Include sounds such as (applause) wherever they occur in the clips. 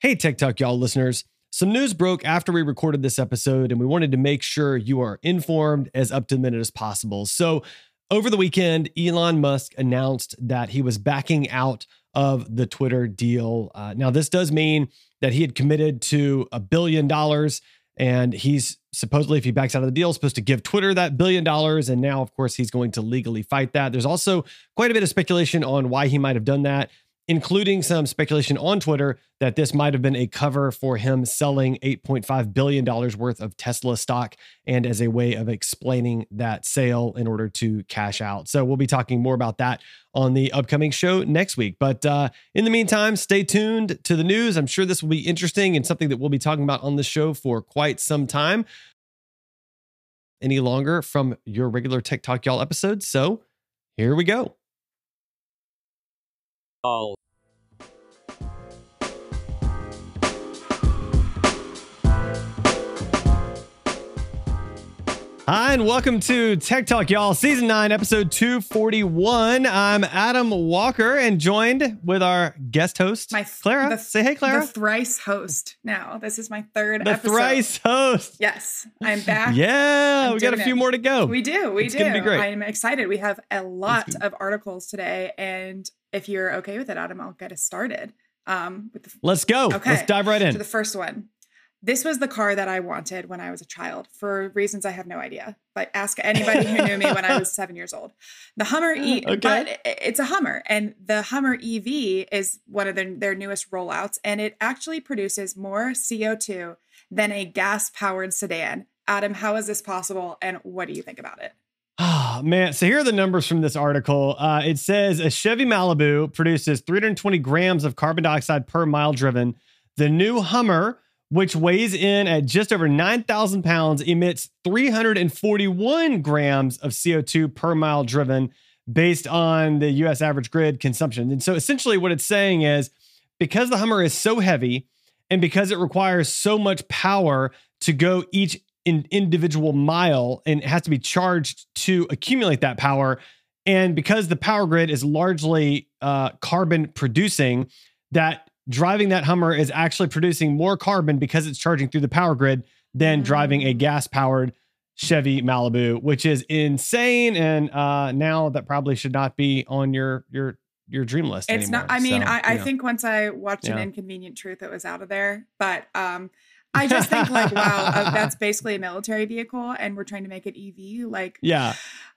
Hey, Tech Talk, y'all listeners. Some news broke after we recorded this episode, and we wanted to make sure you are informed as up to the minute as possible. So, over the weekend, Elon Musk announced that he was backing out of the Twitter deal. Uh, now, this does mean that he had committed to a billion dollars, and he's supposedly, if he backs out of the deal, supposed to give Twitter that billion dollars. And now, of course, he's going to legally fight that. There's also quite a bit of speculation on why he might have done that including some speculation on Twitter that this might have been a cover for him selling $8.5 billion worth of Tesla stock and as a way of explaining that sale in order to cash out. So we'll be talking more about that on the upcoming show next week. But uh, in the meantime, stay tuned to the news. I'm sure this will be interesting and something that we'll be talking about on the show for quite some time. Any longer from your regular Tech Talk Y'all episodes. So here we go. All Hi, and welcome to Tech Talk, y'all. Season 9, episode 241. I'm Adam Walker and joined with our guest host, My Clara. the- Say hey, Clara. The thrice host now. This is my third The episode. thrice host. Yes, I'm back. Yeah, I'm we got a few it. more to go. We do. We It's do. gonna be great. I'm excited. We have a lot of articles today. And if you're okay with it, Adam, I'll get us started. Um, with the, Let's go. Okay. Let's dive right in. to the first one. This was the car that I wanted when I was a child for reasons I have no idea. But ask anybody who knew me when I was (laughs) seven years old. The Hummer E, Okay. but it's a Hummer, and the Hummer EV is one of their, their newest rollouts, and it actually produces more CO2 than a gas powered sedan. Adam, how is this possible, and what do you think about it? Oh, man. So here are the numbers from this article. Uh, it says a Chevy Malibu produces 320 grams of carbon dioxide per mile driven. The new Hummer, which weighs in at just over 9,000 pounds, emits 341 grams of CO2 per mile driven based on the US average grid consumption. And so essentially, what it's saying is because the Hummer is so heavy and because it requires so much power to go each in individual mile and it has to be charged to accumulate that power. And because the power grid is largely uh, carbon producing, that driving that Hummer is actually producing more carbon because it's charging through the power grid than Mm. driving a gas powered Chevy Malibu, which is insane. And uh, now that probably should not be on your your your dream list. It's anymore. not. I mean, So, I, I think once I watched an inconvenient truth, it was out of there. But um, I just think like, wow, uh, (laughs) that's basically a military vehicle, and we're trying to make it EV. Like, yeah,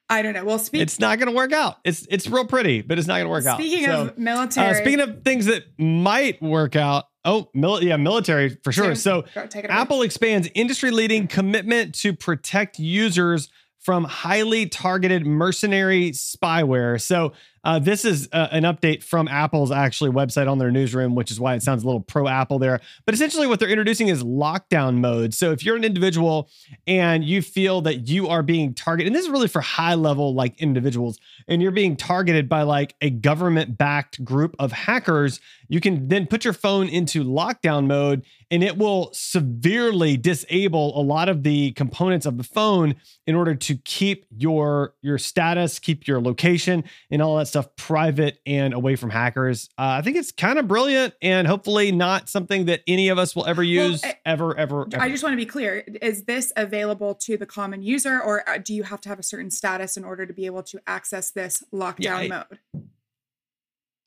I don't know. Well, speak, it's not going to work out. It's it's real pretty, but it's not going to work out. speaking So, of military, Uh, speaking of things that might work out, oh, mil- yeah, military for sure. So, go, take it away. Apple expands industry leading commitment to protect users from highly targeted mercenary spyware. So, uh, this is uh, an update from Apple's actually website on their newsroom, which is why it sounds a little pro Apple there. But essentially, what they're introducing is lockdown mode. So, if you're an individual and you feel that you are being targeted, and this is really for high level like individuals, and you're being targeted by like a government backed group of hackers, you can then put your phone into lockdown mode and it will severely disable a lot of the components of the phone in order to keep your your status, keep your location and all that stuff private and away from hackers. Uh, I think it's kind of brilliant and hopefully not something that any of us will ever use I- ever, ever, ever. I just want to be clear: is this available to the common user, or uh, do you have to have a certain status in order to be able to access this lockdown Yeah, I- mode?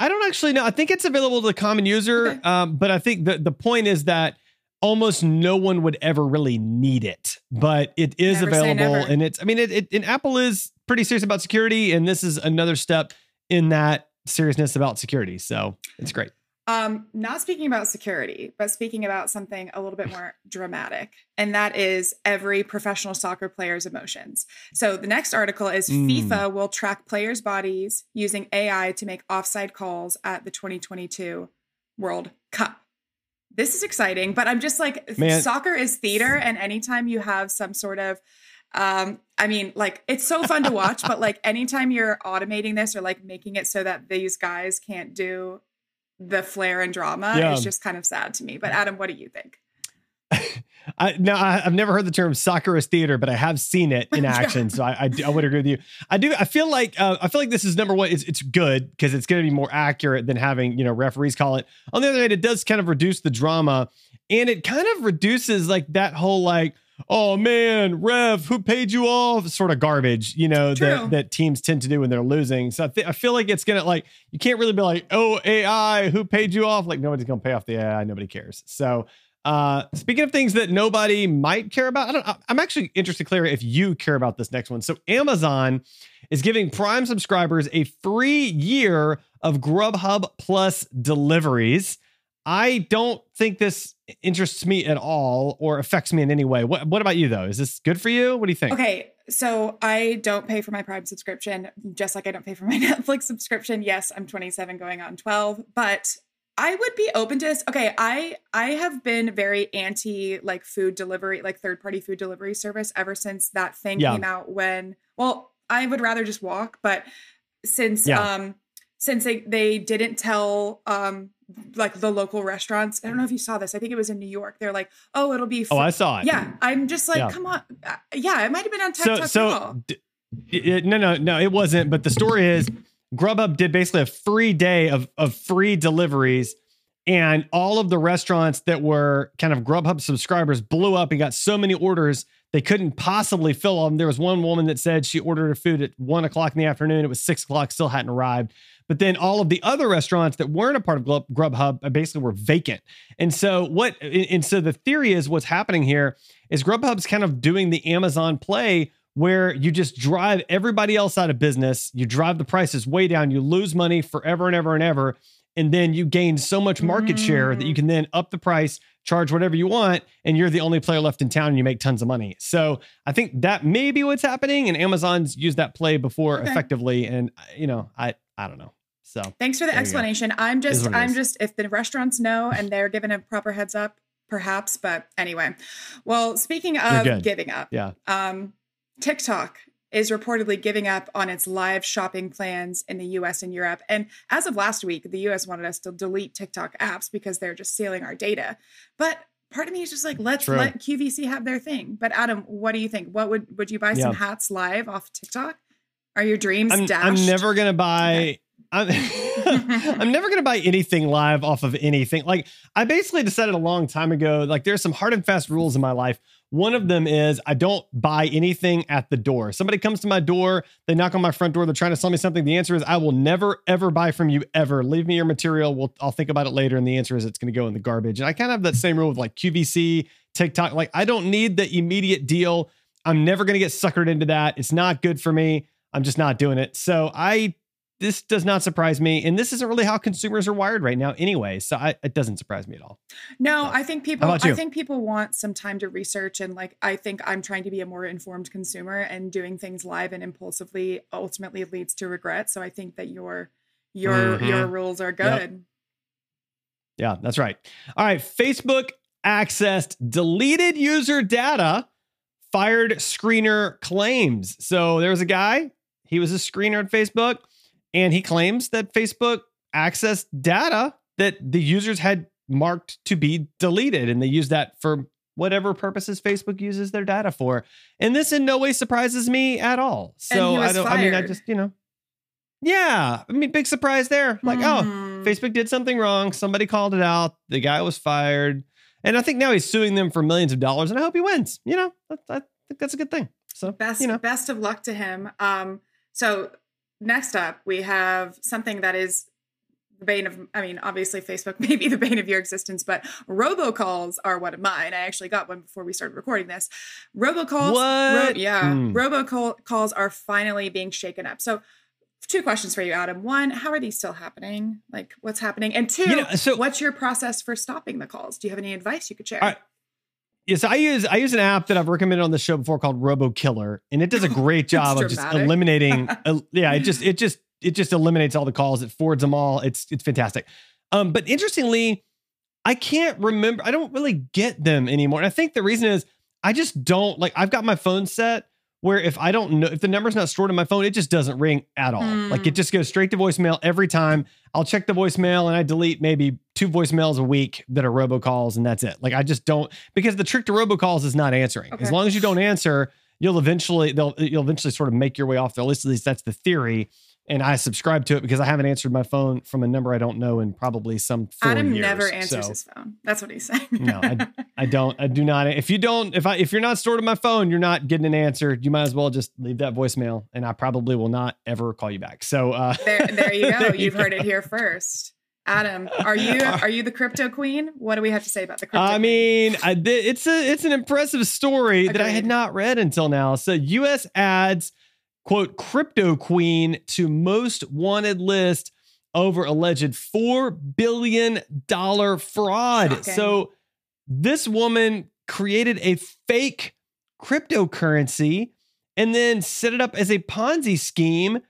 I don't actually know. I think it's available to the common user, Okay. um, but I think the the point is that almost no one would ever really need it, but it is Never available, and it's. I mean, it, it and Apple is pretty serious about security, and this is another step in that seriousness about security. So it's great. Um, not speaking about security, but speaking about something a little bit more (laughs) dramatic, and that is every professional soccer player's emotions. So the next article is Mm. FIFA will track players' bodies using AI to make offside calls at the 2022 World Cup. This is exciting, but I'm just like Man. soccer is theater, and anytime you have some sort of um, I mean, like it's so fun to watch, but like anytime you're automating this or like making it so that these guys can't do the flair and drama Yeah. is just kind of sad to me. But Adam, what do you think? (laughs) I now I, have never heard the term soccer is theater, but I have seen it in (laughs) action. so I, I, I, would agree with you. I do. I feel like uh, I feel like this is number one. It's it's good because it's going to be more accurate than having you know referees call it. On the other hand, it does kind of reduce the drama, and it kind of reduces like that whole like oh man, Rev, who paid you off? Sort of garbage, you know, that, that teams tend to do when they're losing. So I, th- I feel like it's gonna like you can't really be like, oh AI, who paid you off? Like nobody's gonna pay off the AI, nobody cares. So uh, speaking of things that nobody might care about, I don't. I'm actually interested, Claire, if you care about this next one. So Amazon is giving Prime subscribers a free year of Grubhub Plus deliveries. I don't think this interests me at all or affects me in any way. What What about you though? Is this good for you? What do you think? Okay, so I don't pay for my Prime subscription, just like I don't pay for my (laughs) Netflix subscription. Yes, I'm 27, going on 12, but I would be open to this. Okay, I I have been very anti like food delivery, like third party food delivery service ever since that thing yeah. came out. When well, I would rather just walk, but since yeah. um since they they didn't tell um like the local restaurants. I don't know if you saw this. I think it was in New York. They're like, "Oh, it'll be." Free. Oh, I saw it. Yeah, I'm just like, yeah. come on. Uh, yeah, it might have been on TikTok. So, so d- it, no, no, no, it wasn't. But the story is Grubhub did basically a free day of, of free deliveries. And all of the restaurants that were kind of Grubhub subscribers blew up and got so many orders they couldn't possibly fill them. There was one woman that said she ordered her food at one o'clock in the afternoon. It was six o'clock, still hadn't arrived. But then all of the other restaurants that weren't a part of Grubhub uh, basically were vacant. And so what? And so the theory is what's happening here is Grubhub's kind of doing the Amazon play where you just drive everybody else out of business. You drive the prices way down. You lose money forever and ever and ever. And then you gain so much market mm. share that you mm. can then up the price, charge whatever you want, and you're the only player left in town and you make tons of money. So I think that may be what's happening. And Amazon's used that play before okay. effectively. And, you know, I, I don't know. So thanks for the explanation. I'm just, I'm just, if the restaurants know and they're given a proper heads up, perhaps. But anyway, well, speaking of giving up, yeah. Um, TikTok is reportedly giving up on its live shopping plans in the US and Europe. And as of last week, the US wanted us to delete TikTok apps because they're just stealing our data. But part of me is just like, let's True. let QVC have their thing. But Adam, what do you think? What would would you buy yeah. some hats live off TikTok? Are your dreams I'm, dashed? I'm never gonna buy okay. (laughs) I'm, (laughs) I'm never going to buy anything live off of anything. Like, I basically decided a long time ago, like, there's some hard and fast rules in my life. One of them is I don't buy anything at the door. Somebody comes to my door, they knock on my front door, they're trying to sell me something. The answer is I will never, ever buy from you ever. Leave me your material. We'll, I'll think about it later. And the answer is it's going to go in the garbage. And I kind of have that same rule with like QVC, TikTok. Like, I don't need the immediate deal. I'm never going to get suckered into that. It's not good for me. I'm just not doing it. So I this does not surprise me. And this isn't really how consumers are wired right now anyway. So I, it doesn't surprise me at all. No, so, I think people, I think people want some time to research. And like, I think I'm trying to be a more informed consumer and doing things live and impulsively ultimately leads to regret. So I think that your, your, mm-hmm. your rules are good. Yep. Yeah, that's right. All right. Facebook accessed deleted user data, fired screener claims. So there was a guy, he was a screener at Facebook and he claims that Facebook accessed data that the users had marked to be deleted. And they use that for whatever purposes Facebook uses their data for. And this in no way surprises me at all. So I don't, fired. I mean, I just, you know, yeah, I mean, big surprise there. Like, mm. oh, hmm. Facebook did something wrong. Somebody called it out. The guy was fired. And I think now he's suing them for millions of dollars. And I hope he wins. You know, I, I think that's a good thing. So, best, you know. best of luck to him. Um, so next up, we have something that is the bane of, I mean, obviously Facebook (laughs) may be the bane of your existence, but robocalls are one of mine. I actually got one before we started recording this. Robocalls, what? Ro- yeah, mm. robocalls are finally being shaken up. So, two questions for you, Adam. One, how are these still happening? Like, what's happening? And two, you know, so, what's your process for stopping the calls? Do you have any advice you could share? Yes, I use I use an app that I've recommended on the show before called RoboKiller, and it does a great (laughs) job of just eliminating. (laughs) uh, yeah, it just it just it just eliminates all the calls. It forwards them all. It's it's fantastic. Um, but interestingly, I can't remember. I don't really get them anymore, and I think the reason is I just don't like. I've got my phone set where if I don't know if the number's not stored in my phone, it just doesn't ring at all. Mm. Like it just goes straight to voicemail every time. I'll check the voicemail and I delete maybe two voicemails a week that are robocalls and that's it. Like I just don't because the trick to robocalls is not answering. Okay. As long as you don't answer, you'll eventually they'll you'll eventually sort of make your way off their list. At least that's the theory. And I subscribe to it because I haven't answered my phone from a number I don't know in probably some four Adam years. never answers So- his phone. That's what he's saying. No, I don't. I do not. If you don't, if I if you're not stored in my phone, you're not getting an answer. You might as well just leave that voicemail, and I probably will not ever call you back. So uh, there, there you (laughs) go. There you You've heard go. it here first. Adam, are you are you the crypto queen? What do we have to say about the crypto? I queen? mean, I it's a it's an impressive story that I had not read until now. So, U.S. adds quote crypto queen to most wanted list over alleged four billion dollar fraud. Shocking. So, this woman created a fake cryptocurrency and then set it up as a Ponzi scheme.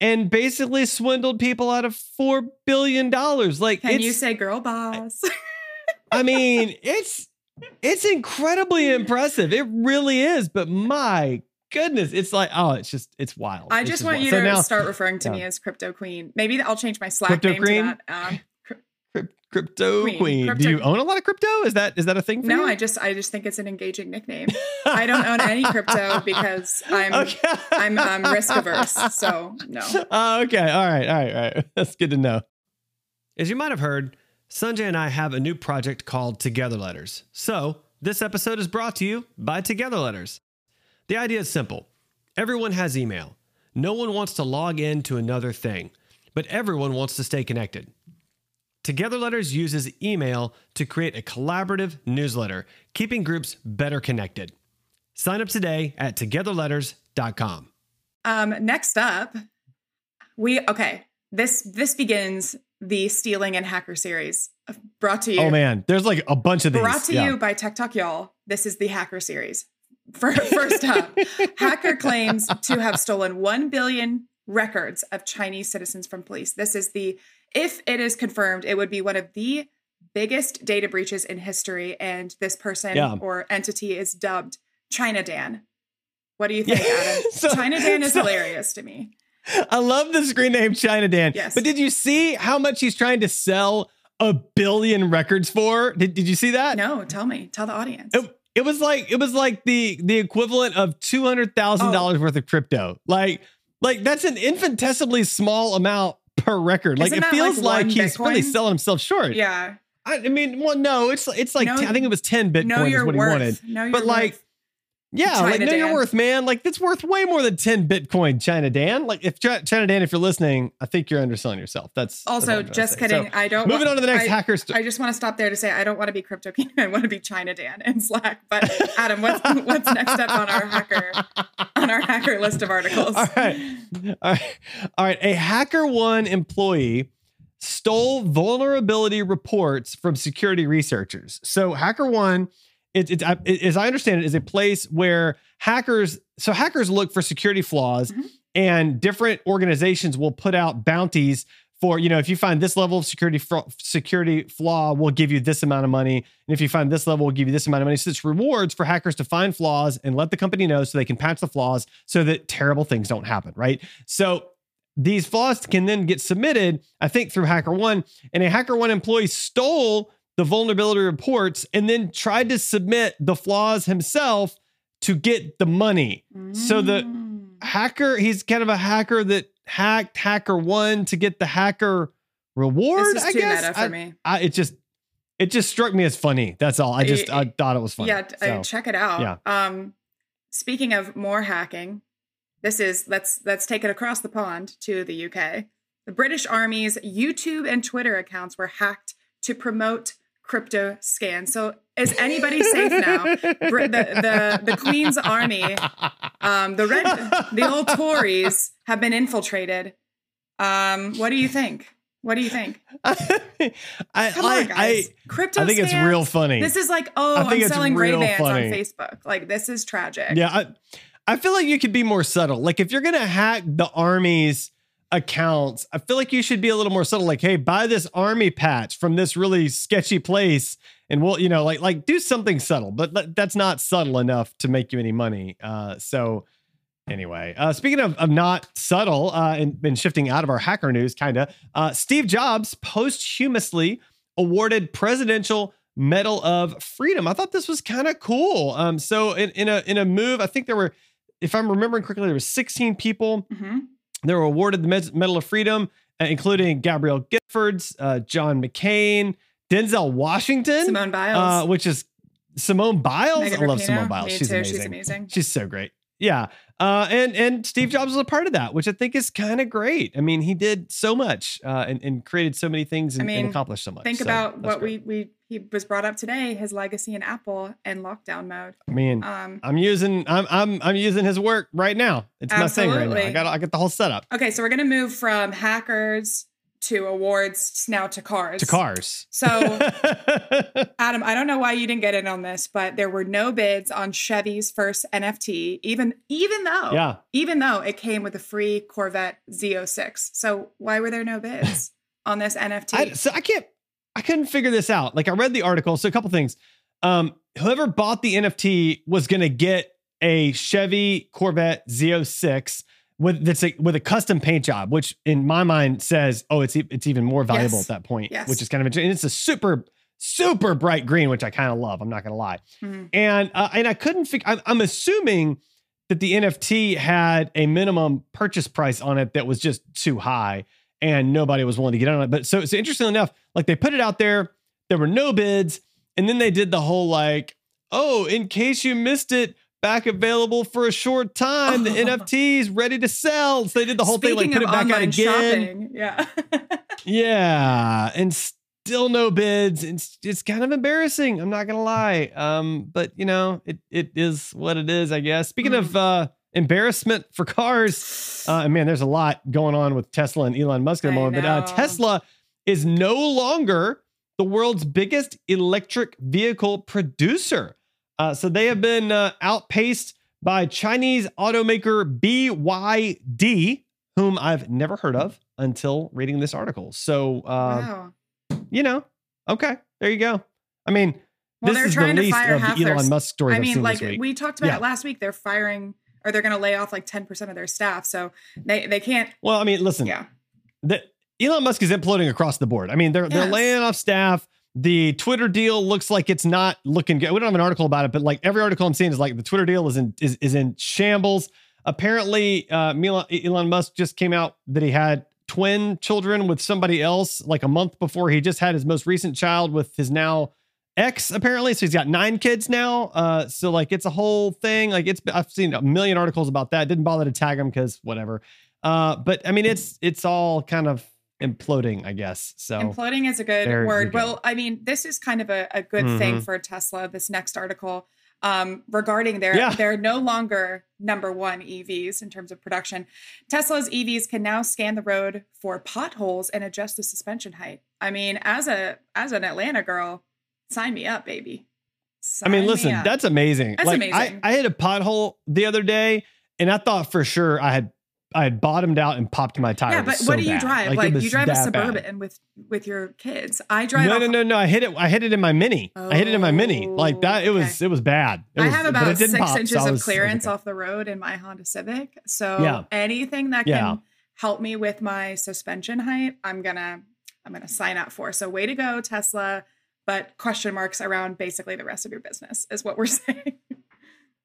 And basically swindled people out of four billion dollars. Like, can you say girl boss? (laughs) I mean, it's it's incredibly impressive. It really is. But my goodness, it's like oh, it's just it's wild. I It's just want wild. you So to now, start referring to yeah. me as crypto queen. Maybe I'll change my Slack Crypto name queen? to that. Um, cr- crypto queen. Queen. Do you own a lot of crypto? Is that is that a thing for no, you? I just I just think it's an engaging nickname. (laughs) I don't own any crypto because I'm okay. I'm um, risk averse. (laughs) So no. Oh, okay. All right. All right. All right. (laughs) That's good to know. As you might have heard, Sanjay and I have a new project called Together Letters. So, this episode is brought to you by Together Letters. The idea is simple everyone has email. No one wants to log in to another thing, but everyone wants to stay connected. Together Letters uses email to create a collaborative newsletter, keeping groups better connected. Sign up today at togetherletters.com. Um, next up, we okay. This this begins the stealing and hacker series brought to you. Oh man, there's like a bunch of these. Brought to Yeah. you by Tech Talk Y'all. This is the hacker series. For, first (laughs) up, hacker claims to have stolen 1 billion records of Chinese citizens from police. This is the, if it is confirmed, it would be one of the biggest data breaches in history. And this person Yeah. or entity is dubbed China Dan. What do you think. Adam? (laughs) So- China Dan is so- hilarious to me. I love the screen name China Dan. Yes. But did you see how much he's trying to sell a billion records for? Did, did you see that? No, tell me, tell the audience. It, it was like it was like the the equivalent of two hundred thousand dollars worth of crypto. Like like that's an infinitesimally small amount per record. Like Isn't it feels like like, he's really selling himself short. yeah. I, I mean, well, no, it's it's like 10 I think it was ten Bitcoin is what worth. he wanted. But, like, worth. Yeah, like China know your Dan. worth, man. Like that's worth way more than ten Bitcoin, China Dan. Like if Ch- China Dan, if you're listening, I think you're underselling yourself. That's that's Also, to just kidding. So, I don't. moving wa- on to the next I, hacker story. I just want to stop there to say I don't want to be crypto king. (laughs) I want to be China Dan in Slack. But Adam, what's (laughs) what's next up on our hacker on our hacker list of articles? All right. All right. All right. A HackerOne employee stole vulnerability reports from security researchers. So HackerOne, it, it, I- it- as I understand it, is a place where hackers, so hackers look for security flaws Mhm. and different organizations will put out bounties for, you know, if you find this level of security flaw, security flaw, we'll give you this amount of money. And if you find this level, we'll give you this amount of money. So it's rewards for hackers to find flaws and let the company know so they can patch the flaws so that terrible things don't happen, right? So these flaws can then get submitted, I think, through HackerOne, And a HackerOne employee stole the vulnerability reports and then tried to submit the flaws himself to get the money. So the- Mm. Hacker, he's kind of a hacker that hacked HackerOne to get the hacker reward. I guess I. I, it just it just struck me as funny. That's all. I just It- I thought it was funny. Yeah, uh, So, check it out. yeah. Um, speaking of more hacking, this is let's let's take it across the pond to the UK. The British Army's YouTube and Twitter accounts were hacked to promote crypto scan. So is anybody safe now? The, the the Queen's Army, um, the red, the old Tories have been infiltrated. Um, what do you think? What do you think? (laughs) I, Come I, on, guys. Crypto. I think it's real funny. This is like, oh, I I'm selling Ray Bans on. Facebook. Like, this is tragic. Yeah, I, I feel like you could be more subtle. Like if you're gonna hack the army's accounts, I feel like you should be a little more subtle. Like, hey, buy this army patch from this really sketchy place, and we'll, you know, like like do something subtle. But that's not subtle enough to make you any money. Uh, so Anyway, uh, speaking of, of not subtle uh, and, and shifting out of our hacker news, kind of, uh, Steve Jobs posthumously awarded Presidential Medal of Freedom. I thought this was kind of cool. Um, so in, in a in a move, I think there were, if I'm remembering correctly, there were 16 people hmm that were awarded the Medal of Freedom, uh, including Gabrielle Giffords, uh, John McCain, Denzel Washington, Simone Biles. uh, which is Simone Biles. Megan I love Rapinoe. Simone Biles. She's amazing. She's amazing. She's so great. Yeah. Uh, and and Steve Jobs was a part of that, which I think is kind of great. I mean, he did so much uh, and, and created so many things and, I and accomplished so much. Think So about what great. we we he was brought up today. His legacy in Apple and lockdown mode. I mean, Um, I'm using I'm I'm I'm using his work right now. It's my thing right now. I got I got the whole setup okay, so we're gonna move from hackers to awards now to cars. to cars. So (laughs) Adam, I don't know why you didn't get in on this, but there were no bids on Chevy's first NFT, even even though yeah. even though it came with a free Corvette Z06. So why were there no bids (laughs) on this NFT? I, so I can't, I couldn't figure this out. Like I read the article. So a couple things. Um, whoever bought the NFT was going to get a Chevy Corvette Z06 with that's a, with a custom paint job, which in my mind says, oh, it's it's even more valuable Yes. at that point, Yes. which is kind of interesting. And it's a super super bright green, which I kind of love. I'm not going to lie. Mhm. And uh, and I couldn't figure. I'm, I'm assuming that the NFT had a minimum purchase price on it that was just too high, and nobody was willing to get on it. But so so interestingly enough, like they put it out there, there were no bids, and then they did the whole like, oh, in case you missed it. Back available for a short time. The. (laughs) NFTs ready to sell. So they did the whole Speaking thing, like put it back out again. shopping, yeah. (laughs) Yeah, and still no bids. It's it's kind of embarrassing. I'm not gonna lie. Um, but you know, it it is what it is, I guess. Speaking Mm. of uh embarrassment for cars, (sighs) uh, and man, there's a lot going on with Tesla and Elon Musk at the moment. But uh. Tesla is no longer the world's biggest electric vehicle producer. Uh, so they have been uh, outpaced by Chinese automaker BYD, whom I've never heard of until reading this article. So, uh, wow. you know, okay, there you go. I mean, Well, this they're is the least fire of the Elon Musk stories I mean, like we talked about Yeah. it last week. They're firing or they're going to lay off like 10% of their staff. So they, they can't. well, I mean, listen, Yeah. the, Elon Musk is imploding across the board. I mean, they're they're laying off staff. The Twitter deal looks like it's not looking good. We don't have an article about it, but like every article I'm seeing is like the Twitter deal is in is, is in shambles. Apparently, uh, Elon Musk just came out that he had twin children with somebody else like a month before he just had his most recent child with his now ex apparently so he's got nine kids now uh so like it's a whole thing like it's i've seen a million articles about that didn't bother to tag him because whatever uh but i mean it's it's all kind of imploding i guess so Imploding is a good word. go. Well, I mean, this is kind of a, a good thing Mhm. for Tesla, this next article. Um, regarding their Yeah. they're no longer number one EVs in terms of production. Tesla's EVs can now scan the road for potholes and adjust the suspension height. I mean, as a as an Atlanta girl, sign me up, baby. i mean Sign me listen that's amazing That's like amazing. I, I hit a pothole the other day and i thought for sure i had i had bottomed out and popped my tire yeah, was but so what do you bad. drive? it Like, you drive a that bad. suburban with with your kids. I drive. no, no, no, no. I hit it. I hit it in my mini. I hit it in my mini. Oh, like that. It was. Okay. It was bad. It I was, have about six pop, inches I of was- was clearance okay. off the road in my Honda Civic. So Yeah. anything that can Yeah. help me with my suspension height, I'm gonna I'm gonna sign up for. So way to go, Tesla. But question marks around basically the rest of your business is what we're (laughs) saying.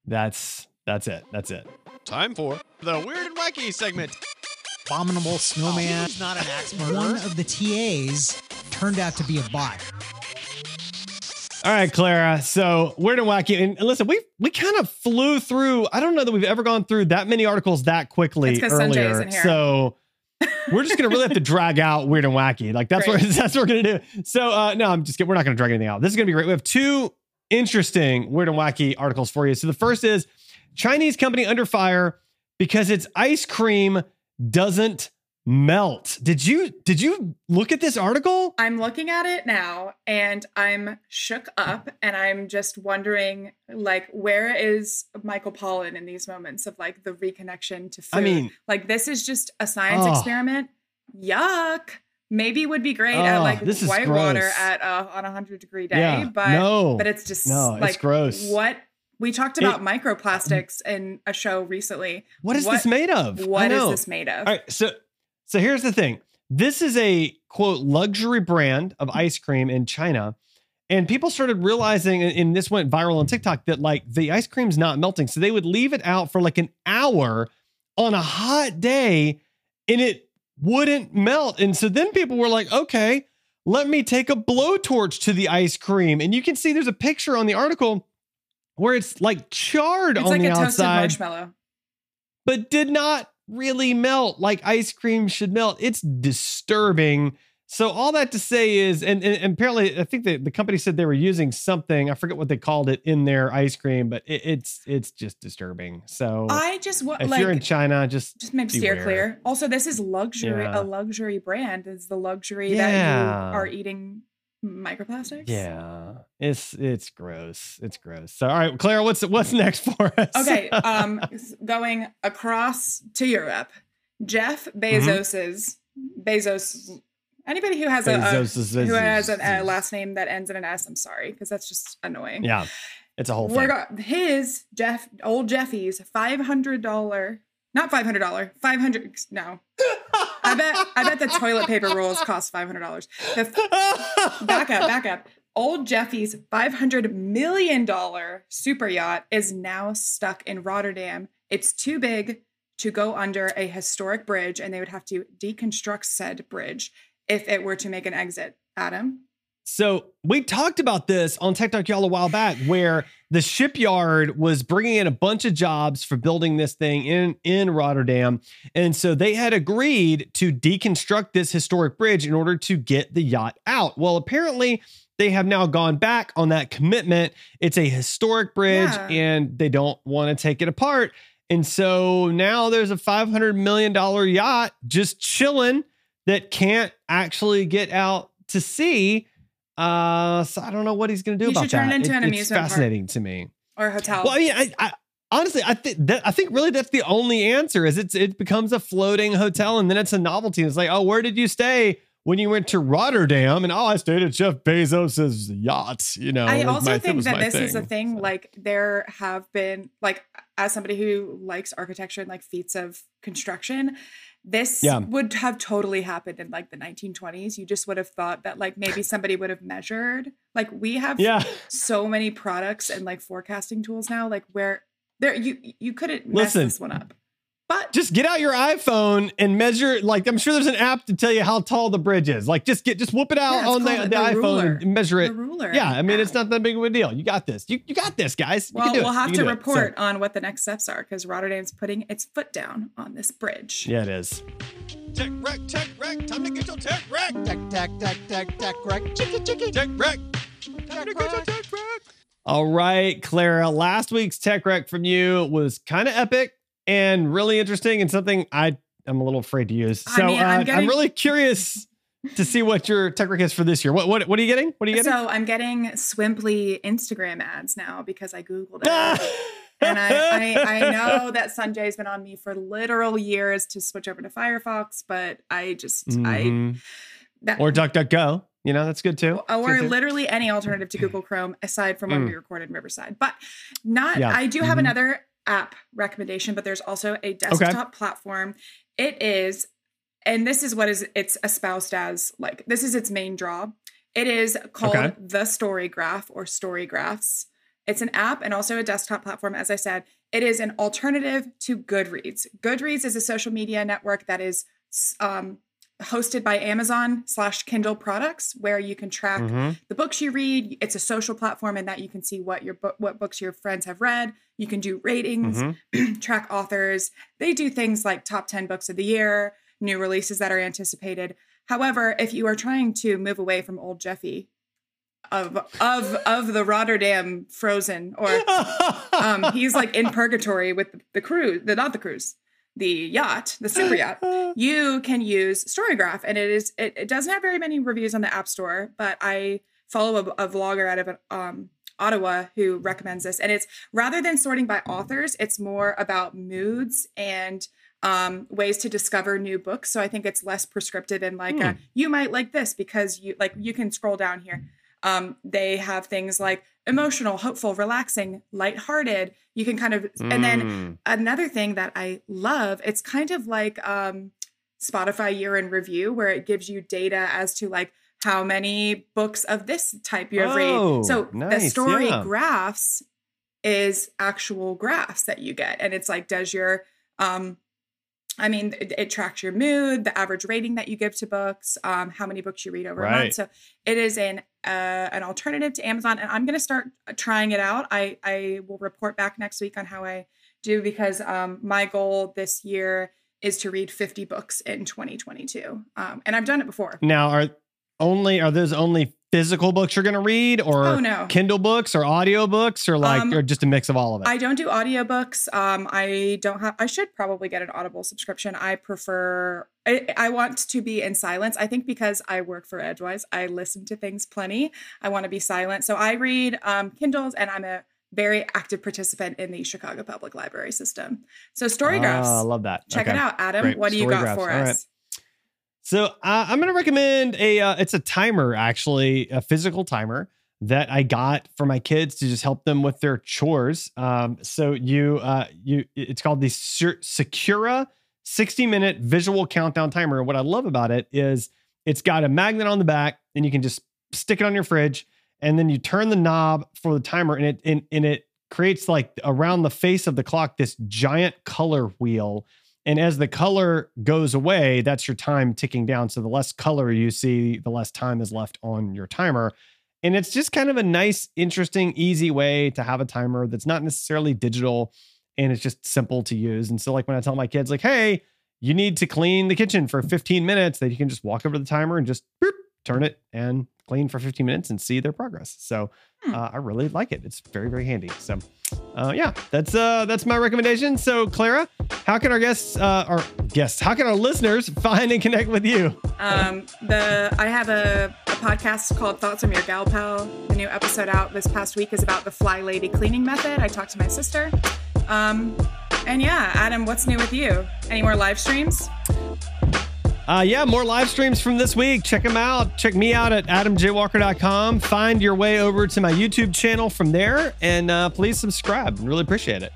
That's that's it. That's it. Time for the weird and wacky segment. abominable snowman. He's not an axe One of the TAs turned out to be a bot. All right, Clara. So weird and wacky. And, and listen, we we kind of flew through. I don't know that we've ever gone through that many articles that quickly It's 'cause earlier. isn't here. So we're just gonna really have to drag out weird and wacky. Like that's what (laughs) that's what we're gonna do. So uh, no, I'm just kidding. We're not gonna drag anything out. This is gonna be great. We have two interesting weird and wacky articles for you. So the first is Chinese company under fire because its ice cream doesn't melt. Did you did you look at this article? I'm looking at it now and I'm shook up and I'm just wondering like where is Michael Pollan in these moments of like the reconnection to food? I mean, like this is just a science Oh. experiment. Yuck. Maybe would be great at Oh, like this is whitewater at uh, on a hundred degree day, yeah, but no, but it's just no, it's like gross. what We talked about microplastics in a show recently. What is this made of? What is this made of? All right, so so here's the thing. This is a quote luxury brand of ice cream in China. And people started realizing, and- this went viral on TikTok, that like the ice cream's not melting. So they would leave it out for like an hour on a hot day and it wouldn't melt. And so then people were like, okay, let me take a blowtorch to the ice cream. And you can see there's a picture on the article where it's like charred on ice cream. It's on like the a toasted outside marshmallow. but did not really melt like ice cream should melt. It's disturbing. So all that to say is, and, and, and apparently, I think the, the company said they were using something. I forget what they called it in their ice cream, but it, it's it's just disturbing. So I just want if like you're in China, just just maybe steer clear. Also, this is luxury. Yeah. A luxury brand is the luxury that you are eating microplastics. yeah, it's it's gross. It's gross. So all right, Claire, what's what's next for us? Okay. Um, (laughs) going across to Europe, Jeff Mm-hmm. Bezos's Bezos. Anybody who has a, a who has a, a last name that ends in an S, I'm sorry because that's just annoying. yeah, it's a whole We're thing. his Jeff old Jeffy's five hundred dollar, not five hundred dollar, five hundred. No, I bet I bet the toilet paper rolls cost five hundred dollars. Back up, back up. Old Jeffy's five hundred million dollar super yacht is now stuck in Rotterdam. It's too big to go under a historic bridge, and they would have to deconstruct said bridge if it were to make an exit. Adam, So we talked about this on Tech Talk y'all a while back, where the shipyard was bringing in a bunch of jobs for building this thing in in Rotterdam, and so they had agreed to deconstruct this historic bridge in order to get the yacht out. Well, apparently. They have now gone back on that commitment. It's a historic bridge Yeah. and they don't want to take it apart. And so now there's a $500 million yacht just chilling that can't actually get out to sea. Uh, so I don't know what he's going to do He about should turn that. it into an it's amusement park. fascinating to me. or hotel. Well, I mean, I, I honestly, I think that I think really that's the only answer is it's it becomes a floating hotel and then it's a novelty. It's like, oh, where did you stay when you went to Rotterdam? And oh, I stayed at Jeff Bezos's yacht. You know, I also my- think that this is a thing. Like there have been like as somebody who likes architecture and like feats of construction, this Yeah. would have totally happened in like the 1920s. You just would have thought that like maybe somebody would have measured. Like we have Yeah. so many products and like forecasting tools now, like where there you you couldn't mess Listen. this one up. But Just get out your iPhone and measure. Like, I'm sure there's an app to tell you how tall the bridge is. Like, just get, just whoop it out Yeah, on the, the, the iPhone ruler. and measure it. the ruler. Yeah, I mean, it's not that big of a deal. You got this. You, you got this, guys. You Well, can do we'll it. have You to can do it. So- report on what the next steps are because Rotterdam's putting its foot down on this bridge. yeah, it is. Tech wreck, tech wreck. Time to get your tech wreck. Tack, tack, tack, tack, tack, wreck. Chicky, chicky. Tech wreck. Time to get your tech wreck. All right, Clara. Last week's tech rec from you was kind of epic and really interesting, and something I am a little afraid to use. I So mean, I'm uh, I'm really curious to see what your tech rec is for this year. What what what are you getting? What are you getting? So I'm getting Swimply Instagram ads now because I googled it. (laughs) and I, I I know that Sanjay's been on me for literal years to switch over to Firefox, but I just I Mhm. that or DuckDuckGo. You know that's good too. That's or good too. literally any alternative to Google Chrome aside from when Mm. we recorded in Riverside. But not Yeah. I do have Mhm. another app recommendation, but there's also a desktop platform. It is and this is what is it's espoused as like this is its main draw. It is called Okay. the Story Graph or Story Graphs. It's an app and also a desktop platform. As I said, it is an alternative to Goodreads. Goodreads is a social media network that is um, hosted by Amazon slash Kindle products, where you can track Mhm. the books you read. It's a social platform in that you can see what your book, what books your friends have read. You can do ratings, Mhm. (clears throat) track authors. They do things like top 10 books of the year, new releases that are anticipated. However, if you are trying to move away from old Jeffy of of of the Rotterdam Frozen or (laughs) um he's like in purgatory with the, the cruise, the not the cruise, the yacht, the super yacht. (laughs) You can use Storygraph, and it is it, it doesn't have very many reviews on the App Store, but I follow a, a vlogger out of um Ottawa who recommends this, and it's rather than sorting by authors, it's more about moods and um, ways to discover new books. So I think it's less prescriptive and like a, Hmm. you might like this because you like you can scroll down here. Um, they have things like emotional, hopeful, relaxing, lighthearted. You can kind of, and then Mm. another thing that I love, it's kind of like um, Spotify year in review, where it gives you data as to like how many books of this type you have Oh, read. So the story yeah. graphs is actual graphs that you get, and it's like, does your um, I mean, it, it tracks your mood, the average rating that you give to books, um, how many books you read over a month. So it is an uh, an alternative to Amazon, and I'm going to start trying it out. I I will report back next week on how I do because um, my goal this year is to read 50 books in 2022, um, and I've done it before. Now, are only are those only physical books you're going to read, or Oh no, Kindle books, or audio books, or like, Um, or just a mix of all of it? I don't do audiobooks. Um, I don't have. I should probably get an Audible subscription. I prefer. I, I want to be in silence. I think because I work for Edgewise, I listen to things plenty. I want to be silent, so I read um, Kindles, and I'm a very active participant in the Chicago Public Library system. So story graphs. Ah, I love that. Check Okay. it out, Adam. Great. What do you got for All right. us? So uh, I'm going to recommend a. Uh, it's a timer, actually, a physical timer that I got for my kids to just help them with their chores. Um, so you, uh, you, it's called the Secura 60 minute visual countdown timer. What I love about it is it's got a magnet on the back, and you can just stick it on your fridge, and then you turn the knob for the timer, and it and, and it creates like around the face of the clock this giant color wheel. And as the color goes away, that's your time ticking down. So the less color you see, the less time is left on your timer. And it's just kind of a nice, interesting, easy way to have a timer that's not necessarily digital and it's just simple to use. And so, like when I tell my kids, like, hey, you need to clean the kitchen for 15 minutes, that you can just walk over to the timer and just boop, turn it and clean for 15 minutes and see their progress. So Hmm. uh, I really like it. It's very, very handy. So uh, yeah, that's uh, that's my recommendation. So Clara, how can our guests, uh, our guests, how can our listeners find and connect with you? Um, the I have a, a podcast called Thoughts from Your Gal Pal. The new episode out this past week is about the Fly Lady cleaning method. I talked to my sister. Um, and yeah, Adam, what's new with you? Any more live streams? Uh, yeah, more live streams from this week. Check them out. Check me out at adamjwalker.com. Find your way over to my YouTube channel from there, and uh, please subscribe. Really appreciate it.